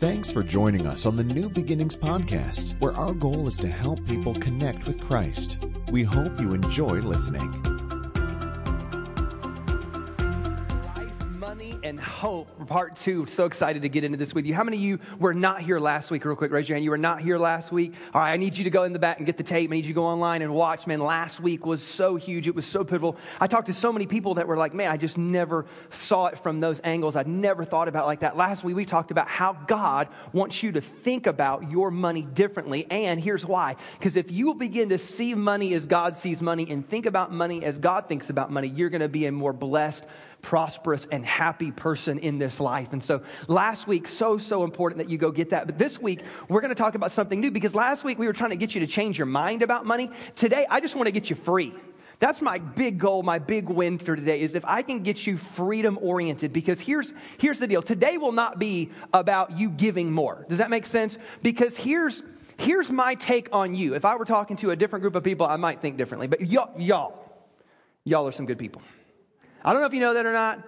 Thanks for joining us on the New Beginnings podcast, where our goal is to help people connect with Christ. We hope you enjoy listening. Hope, part two. So excited to get into this with you. How many of you were not here last week? Real quick, raise your hand. You were not here last week. All right, I need you to go in the back and get the tape. I need you to go online and watch. Man, last week was so huge. It was so pivotal. I talked to so many people that were like, man, I just never saw it from those angles. I'd never thought about like that. Last week, we talked about how God wants you to think about your money differently. And here's why. Because if you begin to see money as God sees money and think about money as God thinks about money, you're going to be a more blessed, prosperous and happy person in this life. And so last week, so, so important that you go get that. But this week, we're going to talk about something new because last week we were trying to get you to change your mind about money. Today, I just want to get you free. That's my big goal, my big win for today is if I can get you freedom oriented because here's here's the deal. Today will not be about you giving more. Does that make sense? Because here's here's my take on you. If I were talking to a different group of people, I might think differently. But y'all y'all y'all are some good people. I don't know if you know that or not,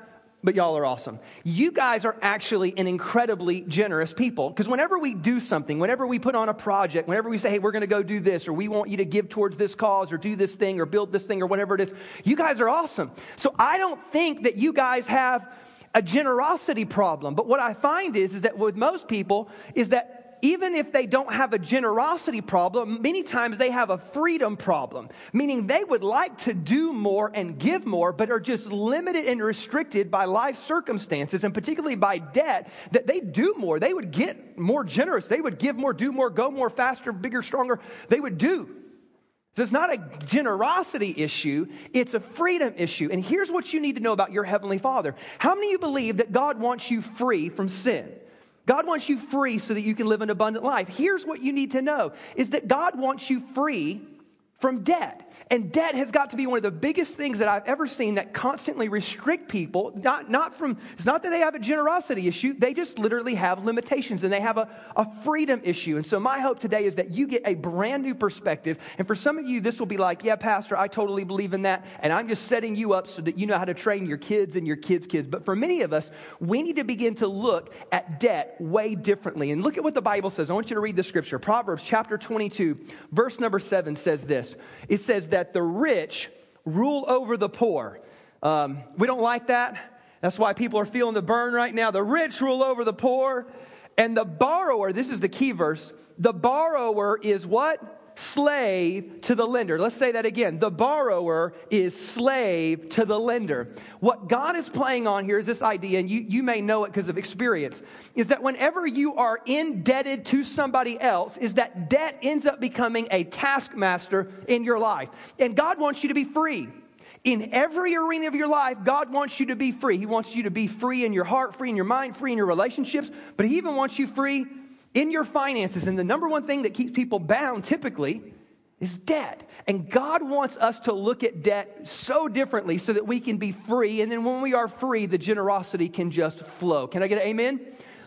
but y'all are awesome. You guys are actually an incredibly generous people because whenever we do something, whenever we put on a project, whenever we say, hey, we're going to go do this, or we want you to give towards this cause, or do this thing, or build this thing, or whatever it is, you guys are awesome. So I don't think that you guys have a generosity problem. But what I find is, is that with most people, is that even if they don't have a generosity problem, many times they have a freedom problem, meaning they would like to do more and give more, but are just limited and restricted by life circumstances and particularly by debt that they do more. They would get more generous. They would give more, do more, go more, faster, bigger, stronger. They would do. So it's not a generosity issue, it's a freedom issue. And here's what you need to know about your Heavenly Father. How many of you believe that God wants you free from sin? God wants you free so that you can live an abundant life. Here's what you need to know is that God wants you free from debt. And debt has got to be one of the biggest things that I've ever seen that constantly restrict people. Not, not from, it's not that they have a generosity issue, they just literally have limitations and they have a, a freedom issue. And so, my hope today is that you get a brand new perspective. And for some of you, this will be like, yeah, Pastor, I totally believe in that. And I'm just setting you up so that you know how to train your kids and your kids' kids. But for many of us, we need to begin to look at debt way differently. And look at what the Bible says. I want you to read the scripture. Proverbs chapter 22, verse number 7 says this it says that that the rich rule over the poor. Um, we don't like that. That's why people are feeling the burn right now. The rich rule over the poor, and the borrower, this is the key verse, the borrower is what? Slave to the lender. Let's say that again. The borrower is slave to the lender. What God is playing on here is this idea, and you, you may know it because of experience, is that whenever you are indebted to somebody else, is that debt ends up becoming a taskmaster in your life. And God wants you to be free. In every arena of your life, God wants you to be free. He wants you to be free in your heart, free in your mind, free in your relationships, but He even wants you free in your finances. And the number one thing that keeps people bound typically is debt. And God wants us to look at debt so differently so that we can be free. And then when we are free, the generosity can just flow. Can I get an amen?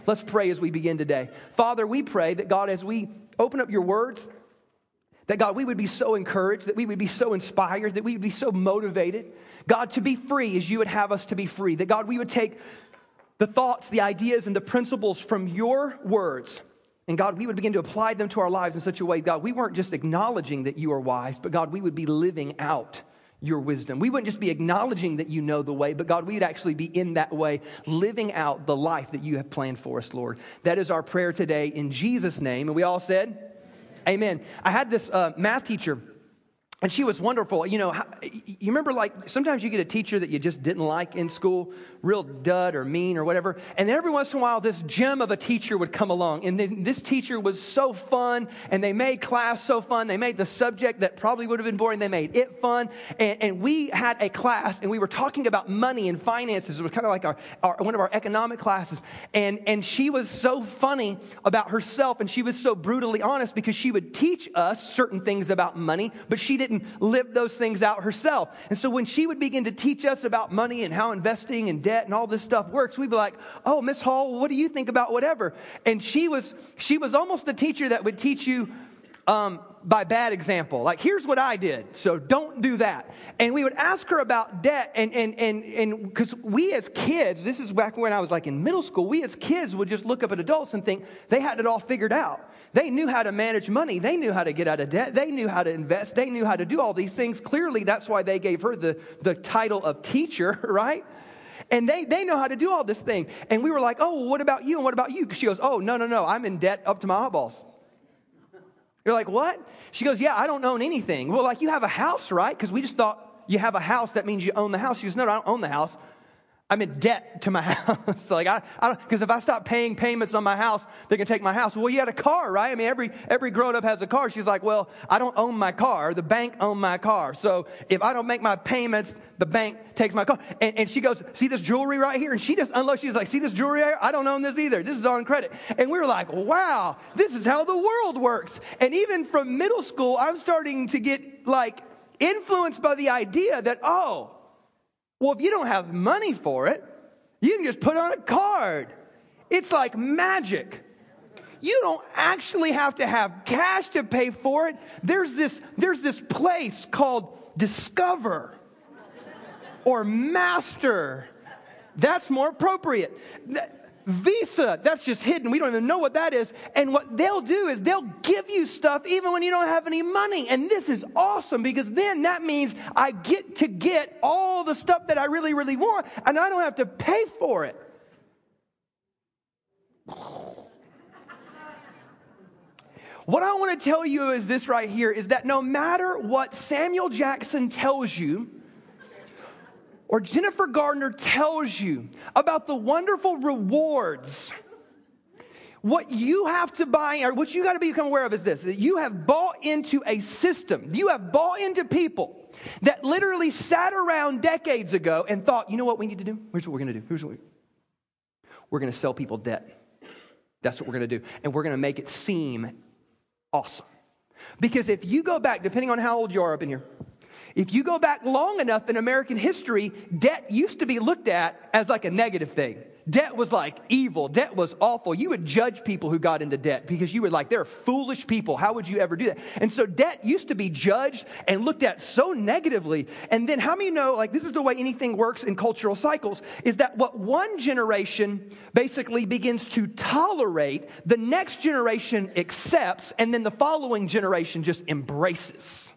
Let's pray as we begin today. Father, we pray that God, as we open up your words, that God, we would be so encouraged, that we would be so inspired, that we would be so motivated. God, to be free as you would have us to be free. That God, we would take the thoughts, the ideas, and the principles from your words and God, we would begin to apply them to our lives in such a way, God, we weren't just acknowledging that you are wise, but God, we would be living out your wisdom. We wouldn't just be acknowledging that you know the way, but God, we would actually be in that way, living out the life that you have planned for us, Lord. That is our prayer today in Jesus' name. And we all said, Amen. Amen. I had this uh, math teacher and she was wonderful. You know, you remember like sometimes you get a teacher that you just didn't like in school, real dud or mean or whatever. And every once in a while, this gem of a teacher would come along. And then this teacher was so fun and they made class so fun. They made the subject that probably would have been boring, they made it fun. And, and we had a class and we were talking about money and finances. It was kind of like our, our, one of our economic classes. And, and she was so funny about herself and she was so brutally honest because she would teach us certain things about money, but she didn't didn't live those things out herself. And so when she would begin to teach us about money and how investing and debt and all this stuff works, we'd be like, "Oh, Miss Hall, what do you think about whatever?" And she was she was almost the teacher that would teach you um, by bad example. Like, here's what I did, so don't do that. And we would ask her about debt, and and and and because we as kids, this is back when I was like in middle school, we as kids would just look up at adults and think they had it all figured out. They knew how to manage money. They knew how to get out of debt. They knew how to invest. They knew how to do all these things. Clearly, that's why they gave her the, the title of teacher, right? And they, they know how to do all this thing. And we were like, oh, well, what about you? And what about you? She goes, oh, no, no, no. I'm in debt up to my eyeballs. You're like, what? She goes, yeah, I don't own anything. Well, like, you have a house, right? Because we just thought you have a house, that means you own the house. She goes, no, I don't own the house. I'm in debt to my house. like I, I don't, because if I stop paying payments on my house, they can take my house. Well, you had a car, right? I mean, every, every grown up has a car. She's like, well, I don't own my car. The bank own my car. So if I don't make my payments, the bank takes my car. And, and she goes, see this jewelry right here? And she just unloads. She's like, see this jewelry here? I don't own this either. This is on credit. And we were like, wow, this is how the world works. And even from middle school, I'm starting to get like influenced by the idea that, oh, well, if you don't have money for it, you can just put on a card. It's like magic. You don't actually have to have cash to pay for it. There's this, there's this place called Discover or Master. That's more appropriate. Visa, that's just hidden. We don't even know what that is. And what they'll do is they'll give you stuff even when you don't have any money. And this is awesome because then that means I get to get all the stuff that I really, really want and I don't have to pay for it. What I want to tell you is this right here is that no matter what Samuel Jackson tells you, or Jennifer Gardner tells you about the wonderful rewards, what you have to buy, or what you got to become aware of is this that you have bought into a system, you have bought into people that literally sat around decades ago and thought, you know what we need to do? Here's what we're going to do. Here's what we, we're going to sell people debt. That's what we're going to do. And we're going to make it seem awesome. Because if you go back, depending on how old you are up in here, if you go back long enough in American history, debt used to be looked at as like a negative thing. Debt was like evil. Debt was awful. You would judge people who got into debt because you were like, they're foolish people. How would you ever do that? And so debt used to be judged and looked at so negatively. And then how many know, like, this is the way anything works in cultural cycles, is that what one generation basically begins to tolerate, the next generation accepts, and then the following generation just embraces.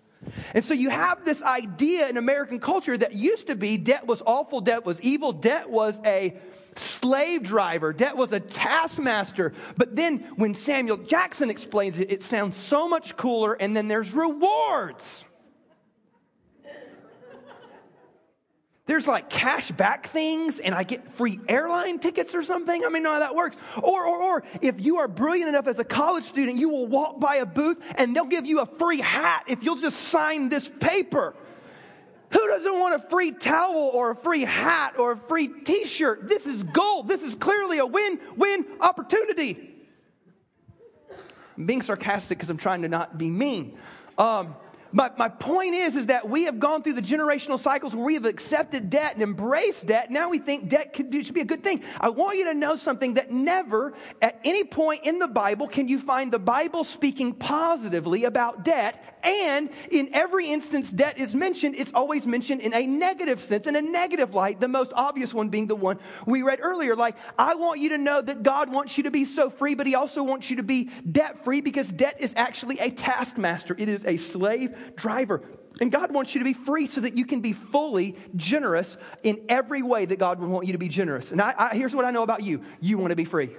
And so you have this idea in American culture that used to be debt was awful, debt was evil, debt was a slave driver, debt was a taskmaster. But then when Samuel Jackson explains it, it sounds so much cooler, and then there's rewards. There's like cash back things and I get free airline tickets or something. I mean, know how that works. Or, or, or if you are brilliant enough as a college student, you will walk by a booth and they'll give you a free hat if you'll just sign this paper. Who doesn't want a free towel or a free hat or a free t shirt? This is gold. This is clearly a win win opportunity. I'm being sarcastic because I'm trying to not be mean. Um, my, my point is, is that we have gone through the generational cycles where we have accepted debt and embraced debt. Now we think debt could be, should be a good thing. I want you to know something that never, at any point in the Bible, can you find the Bible speaking positively about debt. And in every instance debt is mentioned, it's always mentioned in a negative sense, in a negative light, the most obvious one being the one we read earlier. Like, I want you to know that God wants you to be so free, but He also wants you to be debt free because debt is actually a taskmaster. It is a slave driver. And God wants you to be free so that you can be fully generous in every way that God would want you to be generous. And I, I, here's what I know about you you want to be free.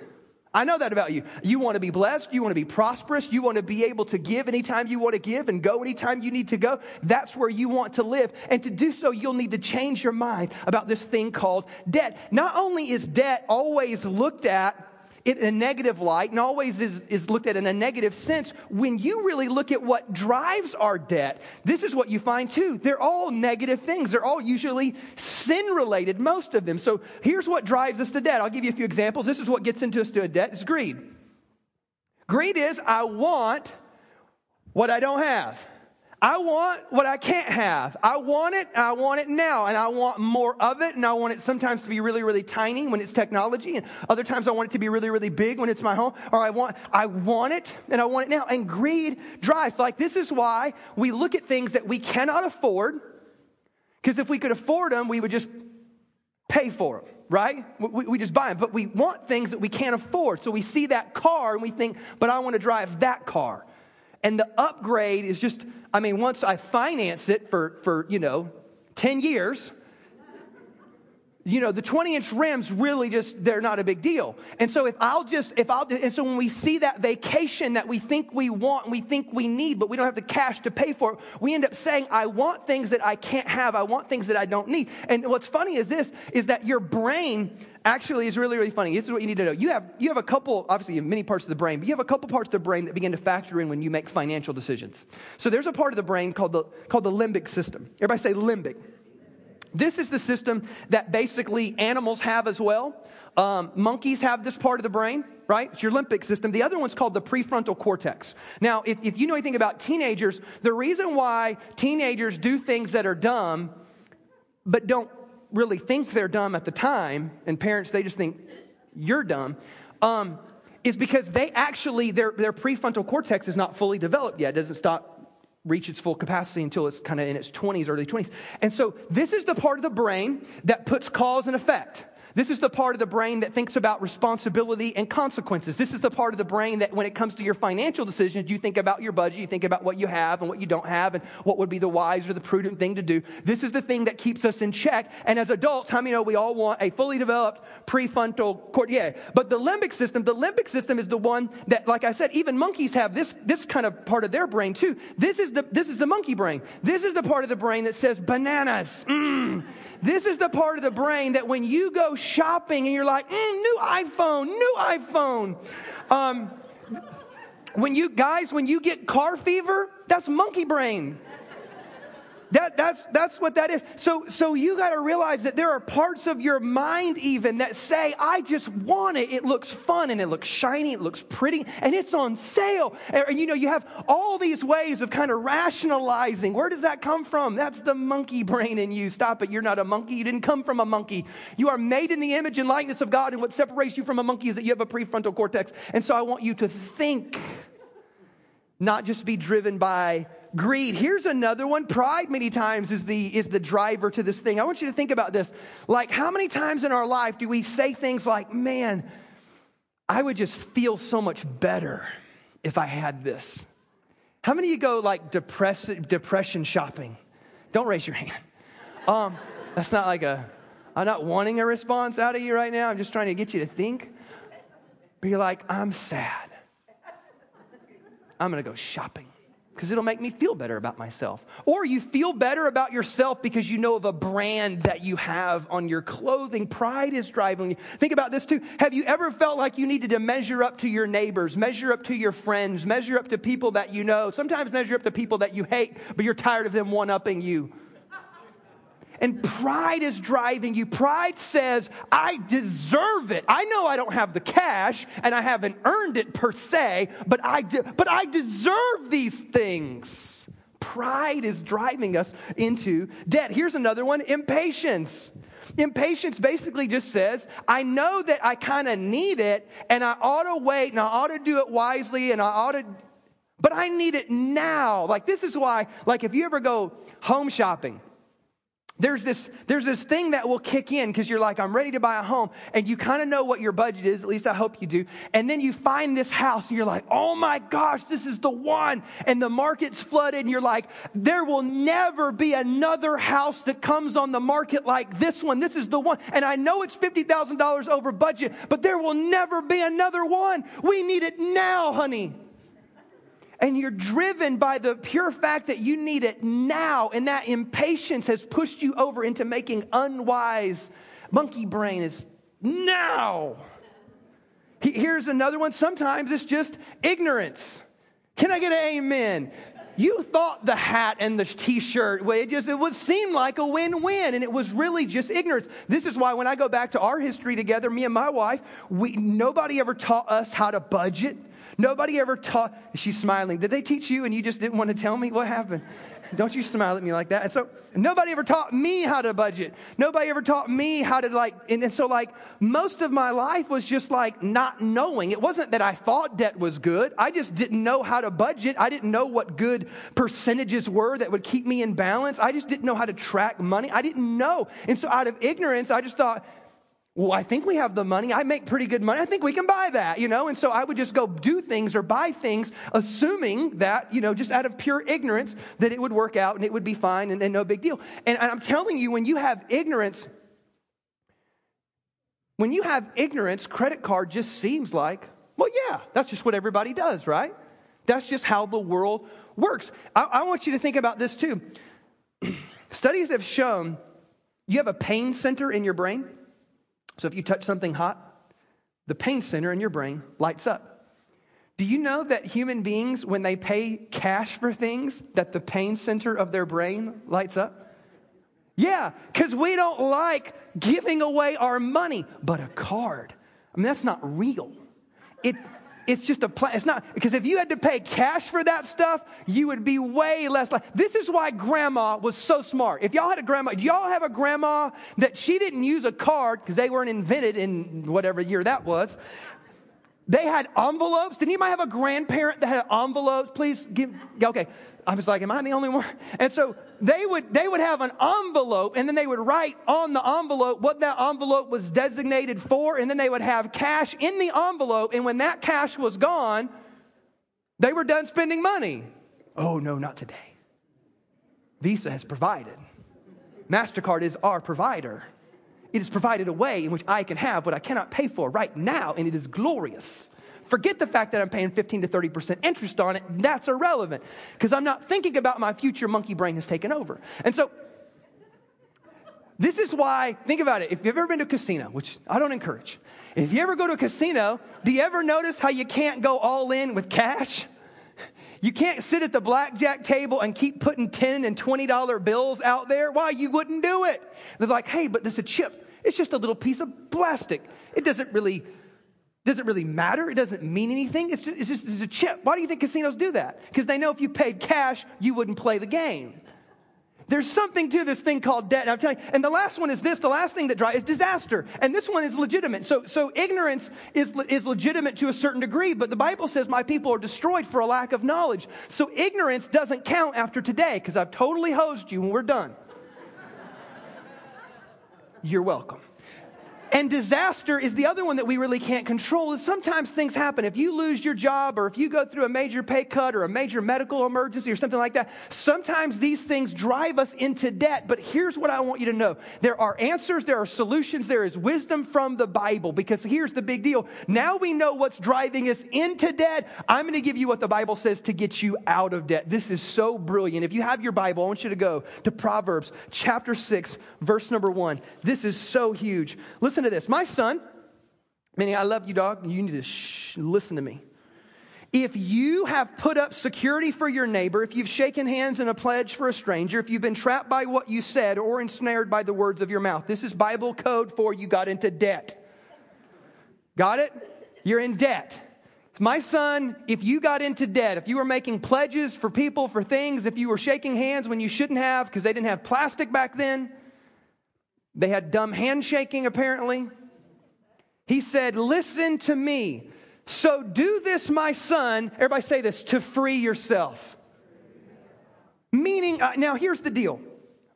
I know that about you. You want to be blessed. You want to be prosperous. You want to be able to give anytime you want to give and go anytime you need to go. That's where you want to live. And to do so, you'll need to change your mind about this thing called debt. Not only is debt always looked at in a negative light and always is, is looked at in a negative sense, when you really look at what drives our debt, this is what you find too. They're all negative things. They're all usually sin related, most of them. So here's what drives us to debt. I'll give you a few examples. This is what gets into us to a debt. is greed. Greed is I want what I don't have. I want what I can't have. I want it, I want it now, and I want more of it, and I want it sometimes to be really, really tiny when it's technology, and other times I want it to be really, really big when it's my home, or I want, I want it, and I want it now. And greed drives. Like, this is why we look at things that we cannot afford, because if we could afford them, we would just pay for them right? We, we, just buy them. But we want things that we can't afford. So we see that car and we think, but I want to drive that car. And the upgrade is just, I mean, once I finance it for, for you know, 10 years, you know, the 20 inch rims really just, they're not a big deal. And so if I'll just, if I'll, and so when we see that vacation that we think we want and we think we need, but we don't have the cash to pay for it, we end up saying, I want things that I can't have. I want things that I don't need. And what's funny is this, is that your brain actually is really, really funny. This is what you need to know. You have, you have a couple, obviously, in many parts of the brain, but you have a couple parts of the brain that begin to factor in when you make financial decisions. So there's a part of the brain called the, called the limbic system. Everybody say limbic. This is the system that basically animals have as well. Um, monkeys have this part of the brain, right? It's your limbic system. The other one's called the prefrontal cortex. Now, if, if you know anything about teenagers, the reason why teenagers do things that are dumb, but don't really think they're dumb at the time, and parents, they just think you're dumb, um, is because they actually, their, their prefrontal cortex is not fully developed yet. It doesn't stop reach its full capacity until it's kind of in its 20s, early 20s. And so this is the part of the brain that puts cause and effect. This is the part of the brain that thinks about responsibility and consequences. This is the part of the brain that, when it comes to your financial decisions, you think about your budget, you think about what you have and what you don't have, and what would be the wise or the prudent thing to do. This is the thing that keeps us in check. And as adults, how many know we all want a fully developed prefrontal cortex? Yeah. But the limbic system, the limbic system is the one that, like I said, even monkeys have this, this kind of part of their brain too. This is the, this is the monkey brain. This is the part of the brain that says bananas. Mm. This is the part of the brain that when you go shopping and you're like, mm, new iPhone, new iPhone. Um, when you guys, when you get car fever, that's monkey brain. That, that's, that's what that is. So, so you got to realize that there are parts of your mind even that say, I just want it. It looks fun and it looks shiny. It looks pretty and it's on sale. And, you know, you have all these ways of kind of rationalizing. Where does that come from? That's the monkey brain in you. Stop it. You're not a monkey. You didn't come from a monkey. You are made in the image and likeness of God. And what separates you from a monkey is that you have a prefrontal cortex. And so I want you to think, not just be driven by greed. Here's another one. Pride many times is the, is the driver to this thing. I want you to think about this. Like, how many times in our life do we say things like, man, I would just feel so much better if I had this? How many of you go like depress, depression shopping? Don't raise your hand. Um, that's not like a, I'm not wanting a response out of you right now. I'm just trying to get you to think. But you're like, I'm sad. I'm going to go shopping because it'll make me feel better about myself. Or you feel better about yourself because you know of a brand that you have on your clothing. Pride is driving you. Think about this too. Have you ever felt like you needed to measure up to your neighbors, measure up to your friends, measure up to people that you know, sometimes measure up to people that you hate, but you're tired of them one upping you? And pride is driving you. Pride says, I deserve it. I know I don't have the cash and I haven't earned it per se, but I, de- but I deserve these things. Pride is driving us into debt. Here's another one impatience. Impatience basically just says, I know that I kind of need it and I ought to wait and I ought to do it wisely and I ought to, but I need it now. Like, this is why, like, if you ever go home shopping, there's this, there's this thing that will kick in because you're like, I'm ready to buy a home. And you kind of know what your budget is. At least I hope you do. And then you find this house and you're like, oh my gosh, this is the one. And the market's flooded and you're like, there will never be another house that comes on the market like this one. This is the one. And I know it's $50,000 over budget, but there will never be another one. We need it now, honey and you're driven by the pure fact that you need it now, and that impatience has pushed you over into making unwise monkey brain is now. Here's another one. Sometimes it's just ignorance. Can I get an amen? You thought the hat and the t-shirt, well, it just it would seem like a win-win, and it was really just ignorance. This is why when I go back to our history together, me and my wife, we nobody ever taught us how to budget. Nobody ever taught. She's smiling. Did they teach you and you just didn't want to tell me what happened? Don't you smile at me like that. And so nobody ever taught me how to budget. Nobody ever taught me how to like, and, and, so like most of my life was just like not knowing. It wasn't that I thought debt was good. I just didn't know how to budget. I didn't know what good percentages were that would keep me in balance. I just didn't know how to track money. I didn't know. And so out of ignorance, I just thought, well, I think we have the money. I make pretty good money. I think we can buy that, you know? And so I would just go do things or buy things, assuming that, you know, just out of pure ignorance, that it would work out and it would be fine and, and no big deal. And, and I'm telling you, when you have ignorance, when you have ignorance, credit card just seems like, well, yeah, that's just what everybody does, right? That's just how the world works. I, I want you to think about this too. Studies have shown you have a pain center in your brain. So if you touch something hot, the pain center in your brain lights up. Do you know that human beings, when they pay cash for things, that the pain center of their brain lights up? Yeah, because we don't like giving away our money, but a card. I mean, that's not real. It, it's just a plan. It's not, because if you had to pay cash for that stuff, you would be way less like. This is why grandma was so smart. If y'all had a grandma, y'all have a grandma that she didn't use a card because they weren't invented in whatever year that was? They had envelopes. Did anybody have a grandparent that had envelopes? Please give. Okay. I was like, am I the only one? And so they would, they would have an envelope and then they would write on the envelope what that envelope was designated for. And then they would have cash in the envelope. And when that cash was gone, they were done spending money. Oh, no, not today. Visa has provided. MasterCard is our provider. It has provided a way in which I can have what I cannot pay for right now, and it is glorious. Forget the fact that I'm paying 15 to 30% interest on it. That's irrelevant because I'm not thinking about my future monkey brain has taken over. And so, this is why, think about it. If you've ever been to a casino, which I don't encourage, if you ever go to a casino, do you ever notice how you can't go all in with cash? You can't sit at the blackjack table and keep putting 10 and $20 bills out there. Why? You wouldn't do it. They're like, hey, but this is a chip. It's just a little piece of plastic. It doesn't really doesn't really matter. It doesn't mean anything. It's just, it's just it's a chip. Why do you think casinos do that? Because they know if you paid cash, you wouldn't play the game. There's something to this thing called debt. And I'm telling you, and the last one is this, the last thing that drives is disaster. And this one is legitimate. So, so ignorance is, is legitimate to a certain degree, but the Bible says my people are destroyed for a lack of knowledge. So ignorance doesn't count after today because I've totally hosed you when we're done. You're welcome. And disaster is the other one that we really can't control. Is sometimes things happen. If you lose your job or if you go through a major pay cut or a major medical emergency or something like that, sometimes these things drive us into debt. But here's what I want you to know. There are answers, there are solutions, there is wisdom from the Bible because here's the big deal. Now we know what's driving us into debt. I'm going to give you what the Bible says to get you out of debt. This is so brilliant. If you have your Bible, I want you to go to Proverbs chapter 6, verse number 1. This is so huge. Listen listen to this. My son, meaning I love you, dog, you need to shh, listen to me. If you have put up security for your neighbor, if you've shaken hands in a pledge for a stranger, if you've been trapped by what you said or ensnared by the words of your mouth, this is Bible code for you got into debt. Got it? You're in debt. My son, if you got into debt, if you were making pledges for people, for things, if you were shaking hands when you shouldn't have because they didn't have plastic back then, they had dumb handshaking, apparently. He said, Listen to me. So do this, my son. Everybody say this to free yourself. Meaning, uh, now here's the deal.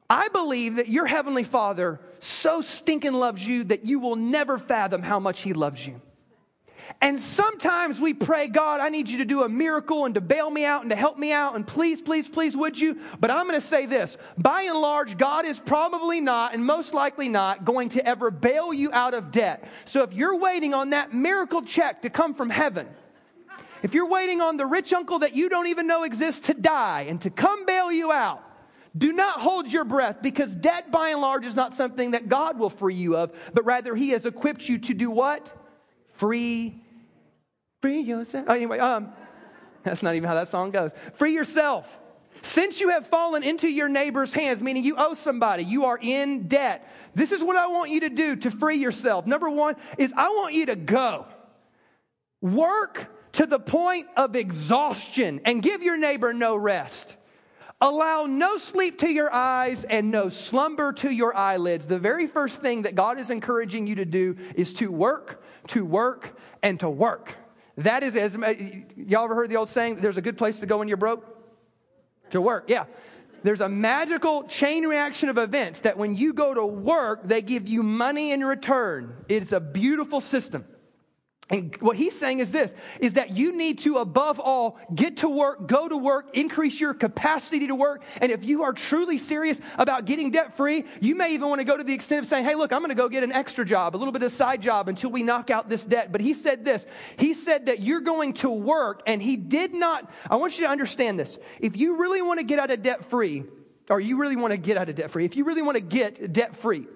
I believe that your heavenly father so stinking loves you that you will never fathom how much he loves you. And sometimes we pray, God, I need you to do a miracle and to bail me out and to help me out. And please, please, please, would you? But I'm going to say this by and large, God is probably not, and most likely not, going to ever bail you out of debt. So if you're waiting on that miracle check to come from heaven, if you're waiting on the rich uncle that you don't even know exists to die and to come bail you out, do not hold your breath because debt by and large is not something that God will free you of, but rather He has equipped you to do what? Free Free yourself. Oh, anyway, um, that's not even how that song goes. Free yourself. Since you have fallen into your neighbor's hands, meaning you owe somebody, you are in debt. This is what I want you to do to free yourself. Number one is I want you to go. Work to the point of exhaustion and give your neighbor no rest. Allow no sleep to your eyes and no slumber to your eyelids. The very first thing that God is encouraging you to do is to work, to work, and to work. That is, as uh, y'all ever heard the old saying, there's a good place to go when you're broke? To work, yeah. There's a magical chain reaction of events that when you go to work, they give you money in return. It's a beautiful system. And what he's saying is this is that you need to, above all, get to work, go to work, increase your capacity to work. And if you are truly serious about getting debt free, you may even want to go to the extent of saying, hey, look, I'm going to go get an extra job, a little bit of side job until we knock out this debt. But he said this he said that you're going to work, and he did not, I want you to understand this. If you really want to get out of debt free, or you really want to get out of debt free, if you really want to get debt free,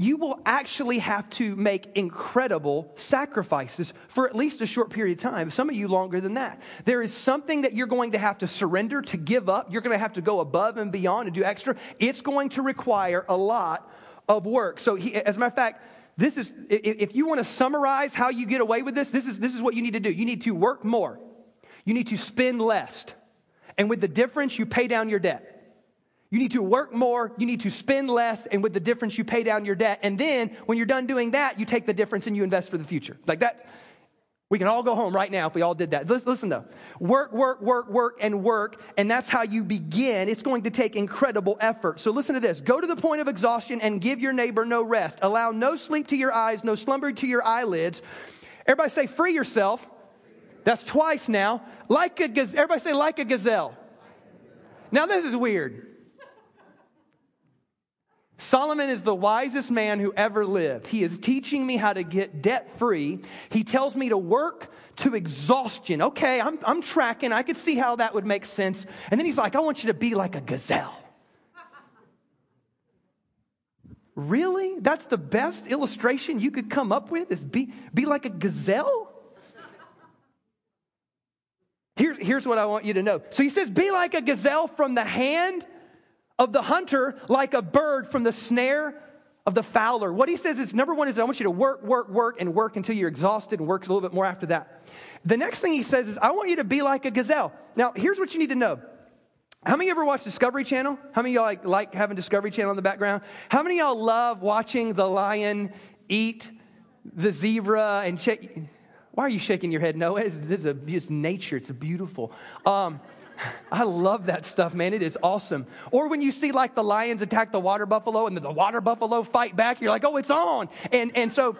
you will actually have to make incredible sacrifices for at least a short period of time, some of you longer than that. There is something that you're going to have to surrender, to give up. You're going to have to go above and beyond and do extra. It's going to require a lot of work. So, he, as a matter of fact, this is, if you want to summarize how you get away with this, this is, this is what you need to do. You need to work more, you need to spend less. And with the difference, you pay down your debt. You need to work more, you need to spend less, and with the difference, you pay down your debt. And then, when you're done doing that, you take the difference and you invest for the future. Like that. We can all go home right now if we all did that. Listen though. Work, work, work, work, and work, and that's how you begin. It's going to take incredible effort. So listen to this. Go to the point of exhaustion and give your neighbor no rest. Allow no sleep to your eyes, no slumber to your eyelids. Everybody say, free yourself. That's twice now. Like a gazelle. Everybody say, like a gazelle. Now this is weird. Solomon is the wisest man who ever lived. He is teaching me how to get debt free. He tells me to work to exhaustion. Okay, I'm, I'm tracking. I could see how that would make sense. And then he's like, I want you to be like a gazelle. really? That's the best illustration you could come up with? Is be, be like a gazelle? Here, here's what I want you to know. So he says, Be like a gazelle from the hand of the hunter like a bird from the snare of the fowler. What he says is number one is I want you to work, work, work, and work until you're exhausted and work a little bit more after that. The next thing he says is I want you to be like a gazelle. Now, here's what you need to know. How many ever watch Discovery Channel? How many y'all like, like having Discovery Channel in the background? How many y'all love watching the lion eat the zebra and shake? Why are you shaking your head? No, it's, it's, a, it's nature. It's beautiful. Um, I love that stuff, man. It is awesome. Or when you see like the lions attack the water buffalo and the water buffalo fight back, you're like, oh, it's on. And, and so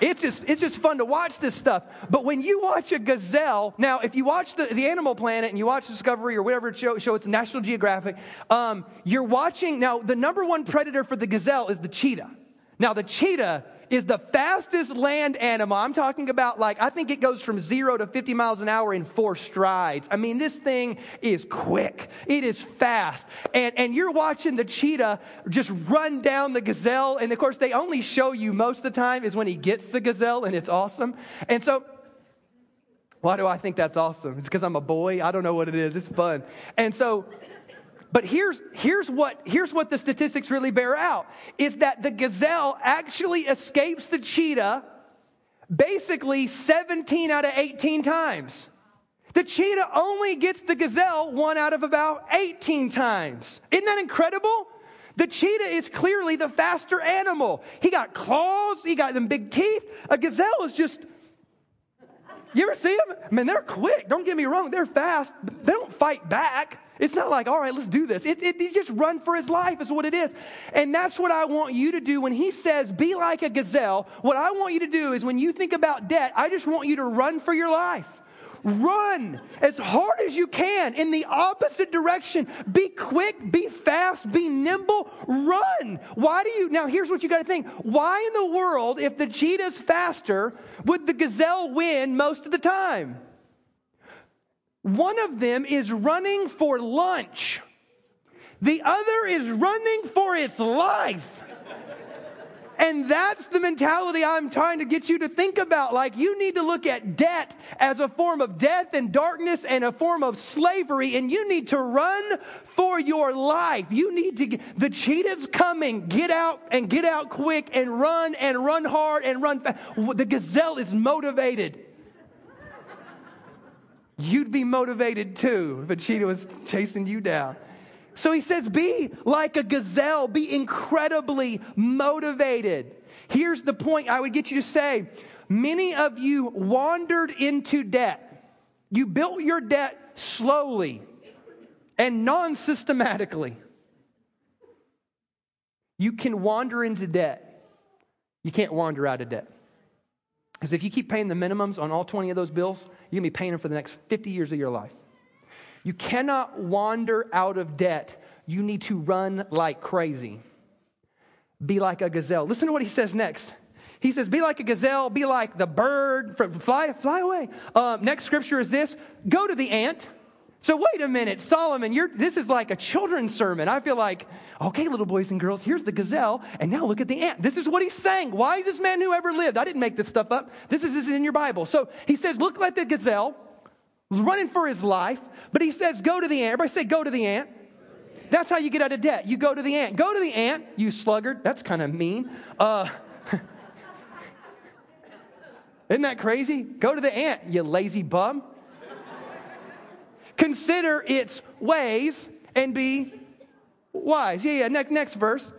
it's just, it's just fun to watch this stuff. But when you watch a gazelle, now, if you watch the, the Animal Planet and you watch Discovery or whatever show, show it's National Geographic, um, you're watching, now, the number one predator for the gazelle is the cheetah. Now, the cheetah is the fastest land animal. I'm talking about like, I think it goes from zero to 50 miles an hour in four strides. I mean, this thing is quick. It is fast. And, and you're watching the cheetah just run down the gazelle. And of course, they only show you most of the time is when he gets the gazelle and it's awesome. And so, why do I think that's awesome? It's because I'm a boy. I don't know what it is. It's fun. And so but here's, here's, what, here's what the statistics really bear out is that the gazelle actually escapes the cheetah basically 17 out of 18 times. The cheetah only gets the gazelle one out of about 18 times. Isn't that incredible? The cheetah is clearly the faster animal. He got claws, he got them big teeth. A gazelle is just. You ever see them? I mean, they're quick. Don't get me wrong, they're fast. They don't fight back. It's not like, all right, let's do this. It, it, he just run for his life, is what it is. And that's what I want you to do when he says, be like a gazelle. What I want you to do is when you think about debt, I just want you to run for your life. Run as hard as you can in the opposite direction. Be quick, be fast, be nimble, run. Why do you, now here's what you got to think. Why in the world, if the cheetah's faster, would the gazelle win most of the time? One of them is running for lunch. The other is running for its life. And that's the mentality I'm trying to get you to think about. Like, you need to look at debt as a form of death and darkness and a form of slavery, and you need to run for your life. You need to, get, the cheetah's coming. Get out and get out quick and run and run hard and run fast. The gazelle is motivated. You'd be motivated too if a cheetah was chasing you down. So he says, be like a gazelle, be incredibly motivated. Here's the point I would get you to say many of you wandered into debt. You built your debt slowly and non systematically. You can wander into debt, you can't wander out of debt. Because if you keep paying the minimums on all 20 of those bills, you're going to be paying them for the next 50 years of your life. You cannot wander out of debt. You need to run like crazy. Be like a gazelle. Listen to what he says next. He says, Be like a gazelle, be like the bird, fly, fly away. Uh, next scripture is this go to the ant. So wait a minute, Solomon, this is like a children's sermon. I feel like, okay, little boys and girls, here's the gazelle, and now look at the ant. This is what he's saying. Wisest man who ever lived. I didn't make this stuff up. This is, this is in your Bible. So he says, look like the gazelle, running for his life, but he says, go to the ant. Everybody say, go to the ant. That's how you get out of debt. You go to the ant. Go to the ant, you sluggard. That's kind of mean. Uh, isn't that crazy? Go to the ant, you lazy bum. Consider its ways and be wise. Yeah, yeah. Next, next verse.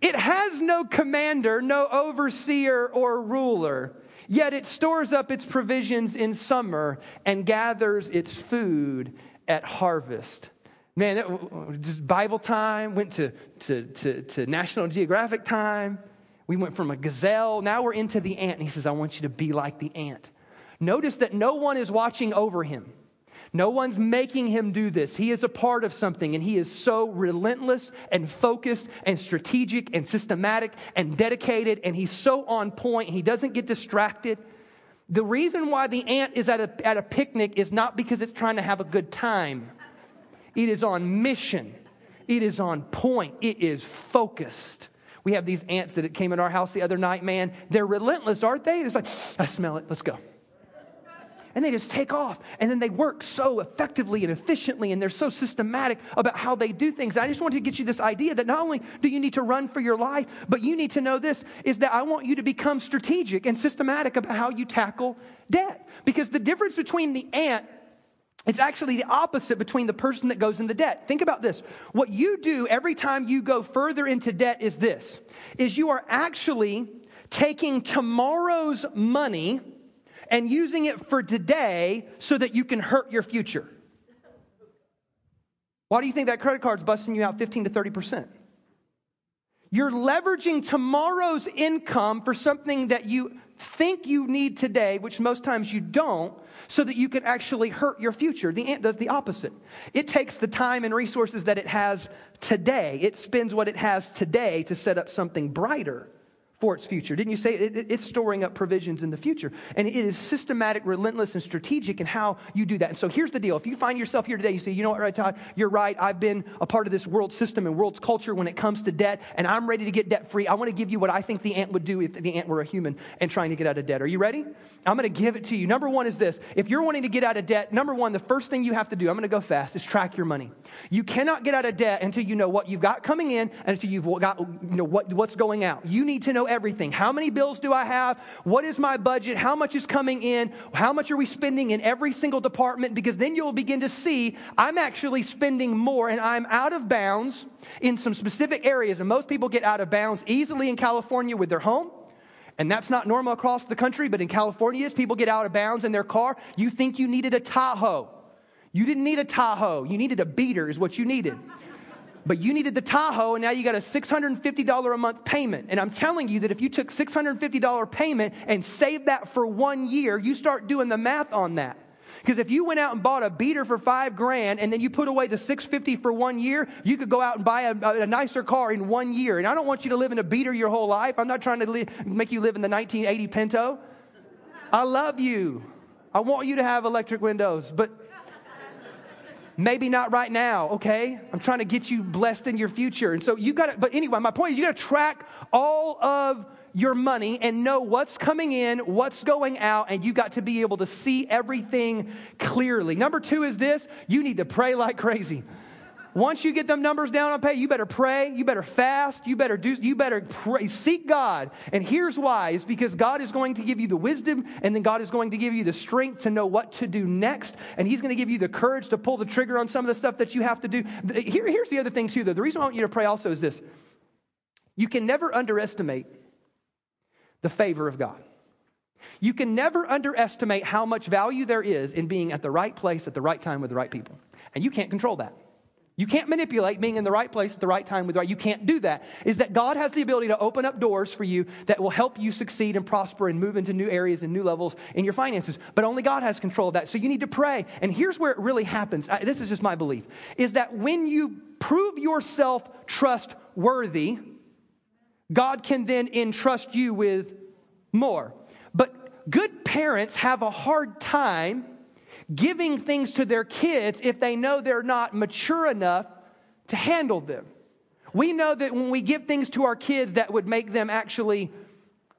It has no commander, no overseer or ruler, yet it stores up its provisions in summer and gathers its food at harvest. Man, that, just Bible time, went to, to, to, to National Geographic time. We went from a gazelle, now we're into the ant. And he says, I want you to be like the ant. Notice that no one is watching over him. No one's making him do this. He is a part of something, and he is so relentless and focused and strategic and systematic and dedicated, and he's so on point. He doesn't get distracted. The reason why the ant is at a, at a picnic is not because it's trying to have a good time, it is on mission, it is on point, it is focused. We have these ants that came in our house the other night, man. They're relentless, aren't they? It's like, I smell it, let's go and they just take off. And then they work so effectively and efficiently, and they're so systematic about how they do things. I just want to get you this idea that not only do you need to run for your life, but you need to know this is that I want you to become strategic and systematic about how you tackle debt. Because the difference between the ant it's actually the opposite between the person that goes into debt. Think about this. What you do every time you go further into debt is this. Is you are actually taking tomorrow's money and using it for today so that you can hurt your future. Why do you think that credit card's busting you out 15 to 30%? You're leveraging tomorrow's income for something that you think you need today, which most times you don't, so that you can actually hurt your future. The ant does the opposite. It takes the time and resources that it has today, it spends what it has today to set up something brighter for its future. Didn't you say it, it, it's storing up provisions in the future? And it is systematic, relentless, and strategic in how you do that. And so here's the deal. If you find yourself here today, you say, you know what, Todd, you're right. I've been a part of this world system and world's culture when it comes to debt, and I'm ready to get debt free. I want to give you what I think the ant would do if the ant were a human and trying to get out of debt. Are you ready? I'm going to give it to you. Number one is this. If you're wanting to get out of debt, number one, the first thing you have to do, I'm going to go fast, is track your money. You cannot get out of debt until you know what you've got coming in and until you've got, you know, what, what's going out. You need to know everything. How many bills do I have? What is my budget? How much is coming in? How much are we spending in every single department? Because then you'll begin to see I'm actually spending more and I'm out of bounds in some specific areas. And most people get out of bounds easily in California with their home. And that's not normal across the country, but in California, people get out of bounds in their car. You think you needed a Tahoe. You didn't need a Tahoe. You needed a beater, is what you needed but you needed the Tahoe and now you got a $650 a month payment. And I'm telling you that if you took $650 payment and saved that for one year, you start doing the math on that. Because if you went out and bought a beater for five grand and then you put away the 650 for one year, you could go out and buy a, a nicer car in one year. And I don't want you to live in a beater your whole life. I'm not trying to make you live in the 1980 Pinto. I love you. I want you to have electric windows, but maybe not right now, okay? I'm trying to get you blessed in your future. And so you got to, but anyway, my point is you got to track all of your money and know what's coming in, what's going out, and you got to be able to see everything clearly. Number two is this you need to pray like crazy. Once you get them numbers down on pay, you better pray, you better fast, you better do, you better pray, seek God. And here's why: is because God is going to give you the wisdom, and then God is going to give you the strength to know what to do next, and He's going to give you the courage to pull the trigger on some of the stuff that you have to do. Here, here's the other thing too, though. The reason I want you to pray also is this: you can never underestimate the favor of God. You can never underestimate how much value there is in being at the right place at the right time with the right people, and you can't control that. You can't manipulate being in the right place at the right time with the right. You can't do that. Is that God has the ability to open up doors for you that will help you succeed and prosper and move into new areas and new levels in your finances. But only God has control of that. So you need to pray. And here's where it really happens. I, this is just my belief: is that when you prove yourself trustworthy, God can then entrust you with more. But good parents have a hard time giving things to their kids if they know they're not mature enough to handle them. We know that when we give things to our kids that would make them actually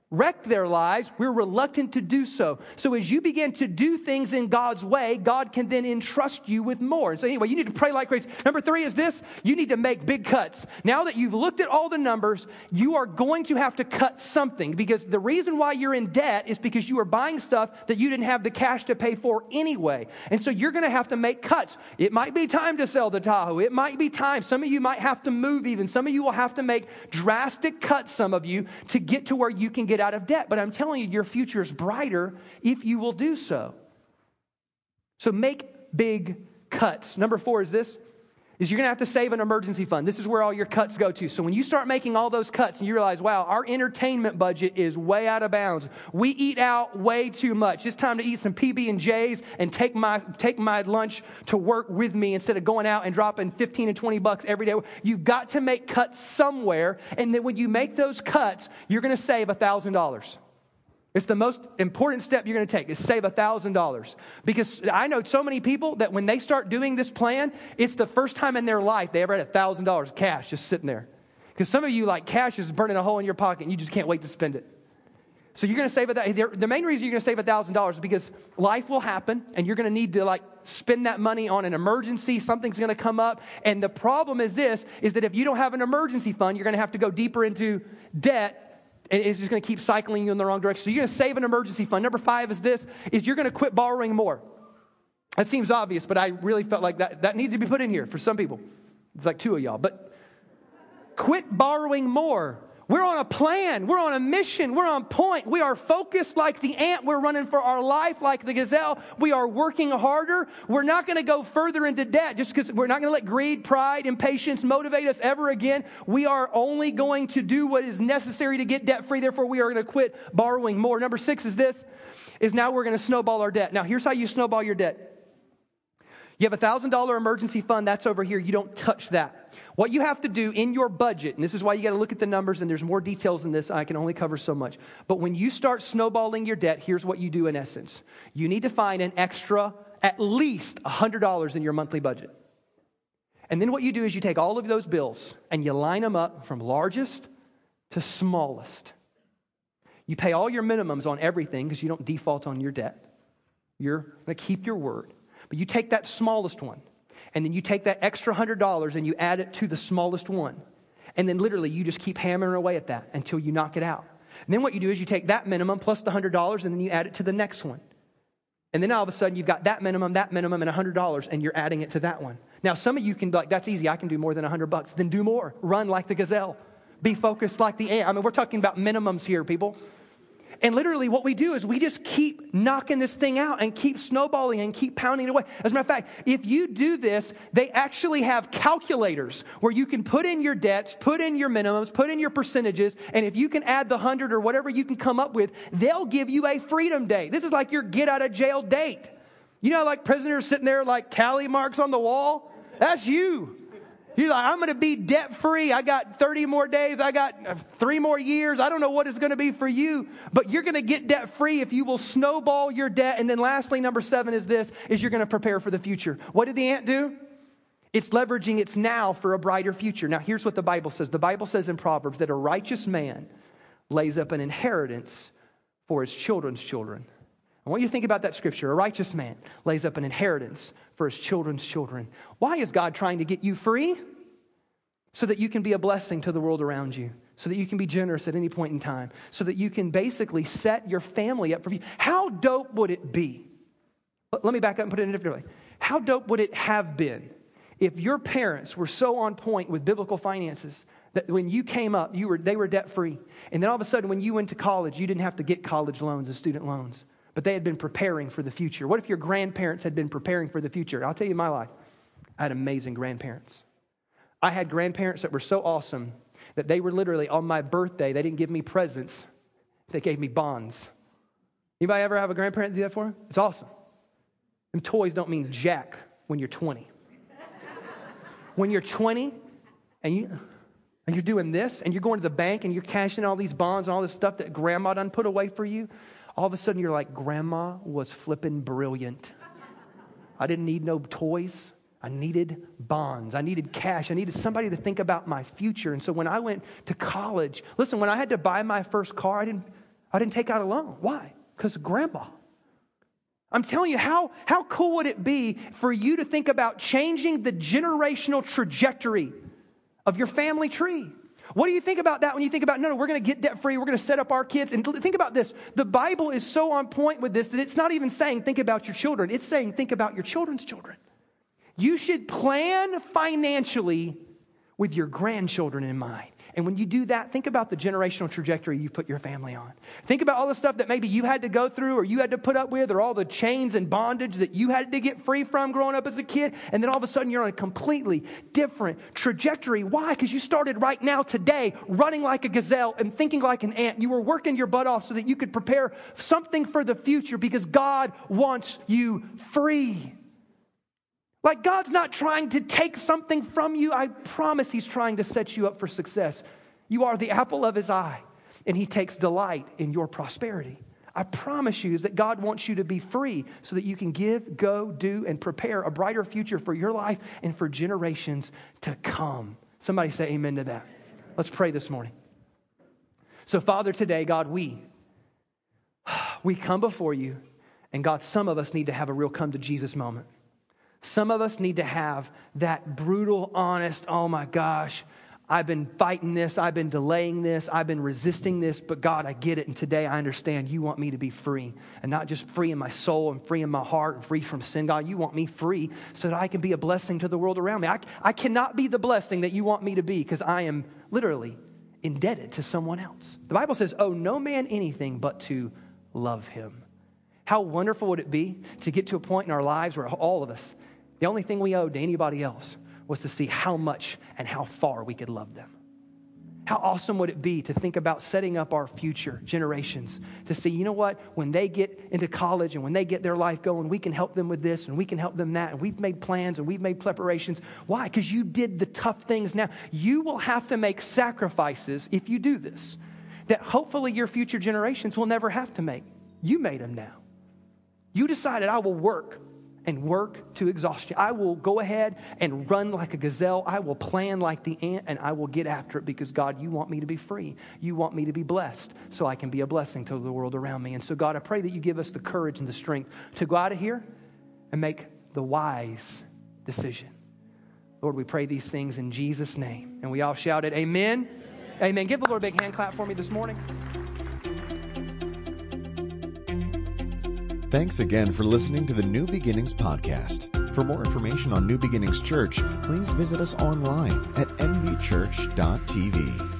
wreck their lives, we're reluctant to do so. So as you begin to do things in God's way, God can then entrust you with more. So anyway, you need to pray like crazy. Number three is this you need to make big cuts. Now that you've looked at all the numbers, you are going to have to cut something because the reason why you're in debt is because you are buying stuff that you didn't have the cash to pay for anyway. And so you're going to have to make cuts. It might be time to sell the Tahoe. It might be time. Some of you might have to move even. Some of you will have to make drastic cuts, some of you, to get to where you can get get out of debt. But I'm telling you, your future is brighter if you will do so. So make big cuts. Number four is this is you're going to have to save an emergency fund. This is where all your cuts go to. So when you start making all those cuts and you realize, wow, our entertainment budget is way out of bounds. We eat out way too much. It's time to eat some PB and J's and take my take my lunch to work with me instead of going out and dropping 15 and 20 bucks every day. You've got to make cuts somewhere, and then when you make those cuts, you're going to save $1,000. It's the most important step you're going to take is save $1,000. Because I know so many people that when they start doing this plan, it's the first time in their life they ever had $1,000 cash just sitting there. Because some of you, like, cash is burning a hole in your pocket and you just can't wait to spend it. So you're going to save that. The main reason you're going to save $1,000 is because life will happen and you're going to need to, like, spend that money on an emergency. Something's going to come up. And the problem is this, is that if you don't have an emergency fund, you're going to have to go deeper into debt it's just going to keep cycling you in the wrong direction. So you're going to save an emergency fund. Number five is this, is you're going to quit borrowing more. That seems obvious, but I really felt like that, that needed to be put in here for some people. It's like two of y'all. But quit borrowing more. We're on a plan. We're on a mission. We're on point. We are focused like the ant. We're running for our life like the gazelle. We are working harder. We're not going to go further into debt just because we're not going to let greed, pride, impatience motivate us ever again. We are only going to do what is necessary to get debt free. Therefore, we are going to quit borrowing more. Number six is this, is now we're going to snowball our debt. Now, here's how you snowball your debt. You have a $1,000 emergency fund. That's over here. You don't touch that. What you have to do in your budget, and this is why you got to look at the numbers, and there's more details in this. I can only cover so much. But when you start snowballing your debt, here's what you do in essence you need to find an extra, at least $100 in your monthly budget. And then what you do is you take all of those bills and you line them up from largest to smallest. You pay all your minimums on everything because you don't default on your debt. You're going to keep your word. But you take that smallest one and then you take that extra $100 and you add it to the smallest one. And then literally you just keep hammering away at that until you knock it out. And then what you do is you take that minimum plus the $100 and then you add it to the next one. And then all of a sudden you've got that minimum, that minimum, and $100 and you're adding it to that one. Now some of you can be like, that's easy, I can do more than 100 bucks. Then do more. Run like the gazelle. Be focused like the ant. I mean, we're talking about minimums here, people. And literally, what we do is we just keep knocking this thing out and keep snowballing and keep pounding it away. As a matter of fact, if you do this, they actually have calculators where you can put in your debts, put in your minimums, put in your percentages, and if you can add the hundred or whatever you can come up with, they'll give you a freedom date. This is like your get out of jail date. You know, like prisoners sitting there like tally marks on the wall? That's you. You're like, I'm going to be debt free. I got 30 more days. I got uh, three more years. I don't know what it's going to be for you, but you're going to get debt free if you will snowball your debt. And then lastly, number seven is this, is you're going to prepare for the future. What did the ant do? It's leveraging its now for a brighter future. Now, here's what the Bible says the Bible says in Proverbs that a righteous man lays up an inheritance for his children's children. I want you to think about that scripture. A righteous man lays up an inheritance for his children's children. Why is God trying to get you free? So that you can be a blessing to the world around you, so that you can be generous at any point in time, so that you can basically set your family up for you. How dope would it be? Let me back up and put it in a different way. How dope would it have been if your parents were so on point with biblical finances that when you came up, you were, they were debt free. And then all of a sudden, when you went to college, you didn't have to get college loans and student loans, but they had been preparing for the future. What if your grandparents had been preparing for the future? I'll tell you my life. I had amazing grandparents. I had grandparents that were so awesome that they were literally on my birthday, they didn't give me presents, they gave me bonds. Anybody ever have a grandparent do that for them? It's awesome. And toys don't mean jack when you're 20 when you're 20 and you and you're doing this and you're going to the bank and you're cashing all these bonds and all this stuff that grandma done put away for you, all of a sudden you're like, Grandma was flipping brilliant. I didn't need no toys. I needed bonds. I needed cash. I needed somebody to think about my future. And so when I went to college, listen, when I had to buy my first car, I didn't, I didn't take out a loan. Why? Because grandma. I'm telling you, how, how cool would it be for you to think about changing the generational trajectory of your family tree? What do you think about that when you think about, no, no, we're going to get debt free, we're going to set up our kids? And think about this the Bible is so on point with this that it's not even saying think about your children, it's saying think about your children's children. You should plan financially with your grandchildren in mind. And when you do that, think about the generational trajectory you've put your family on. Think about all the stuff that maybe you had to go through or you had to put up with or all the chains and bondage that you had to get free from growing up as a kid. And then all of a sudden you're on a completely different trajectory. Why? Because you started right now today running like a gazelle and thinking like an ant. You were working your butt off so that you could prepare something for the future because God wants you free. Like God's not trying to take something from you. I promise He's trying to set you up for success. You are the apple of His eye, and He takes delight in your prosperity. I promise you is that God wants you to be free so that you can give, go, do, and prepare a brighter future for your life and for generations to come. Somebody say amen to that. Let's pray this morning. So, Father, today, God, we we come before you, and God, some of us need to have a real come to Jesus moment. Some of us need to have that brutal, honest, oh my gosh, I've been fighting this, I've been delaying this, I've been resisting this, but God, I get it. And today I understand you want me to be free. And not just free in my soul and free in my heart and free from sin. God, you want me free so that I can be a blessing to the world around me. I, I cannot be the blessing that you want me to be because I am literally indebted to someone else. The Bible says, Oh, no man anything but to love him. How wonderful would it be to get to a point in our lives where all of us, the only thing we owed to anybody else was to see how much and how far we could love them. How awesome would it be to think about setting up our future generations to see, you know what, when they get into college and when they get their life going, we can help them with this and we can help them that. And we've made plans and we've made preparations. Why? Because you did the tough things now. You will have to make sacrifices if you do this that hopefully your future generations will never have to make. You made them now. You decided, I will work and work to exhaustion. I will go ahead and run like a gazelle. I will plan like the ant and I will get after it because God, you want me to be free. You want me to be blessed so I can be a blessing to the world around me. And so, God, I pray that you give us the courage and the strength to go out of here and make the wise decision. Lord, we pray these things in Jesus' name. And we all shouted, Amen. Amen. Amen. Give the Lord a big hand clap for me this morning. Thanks again for listening to the New Beginnings podcast. For more information on New Beginnings Church, please visit us online at nbchurch.tv.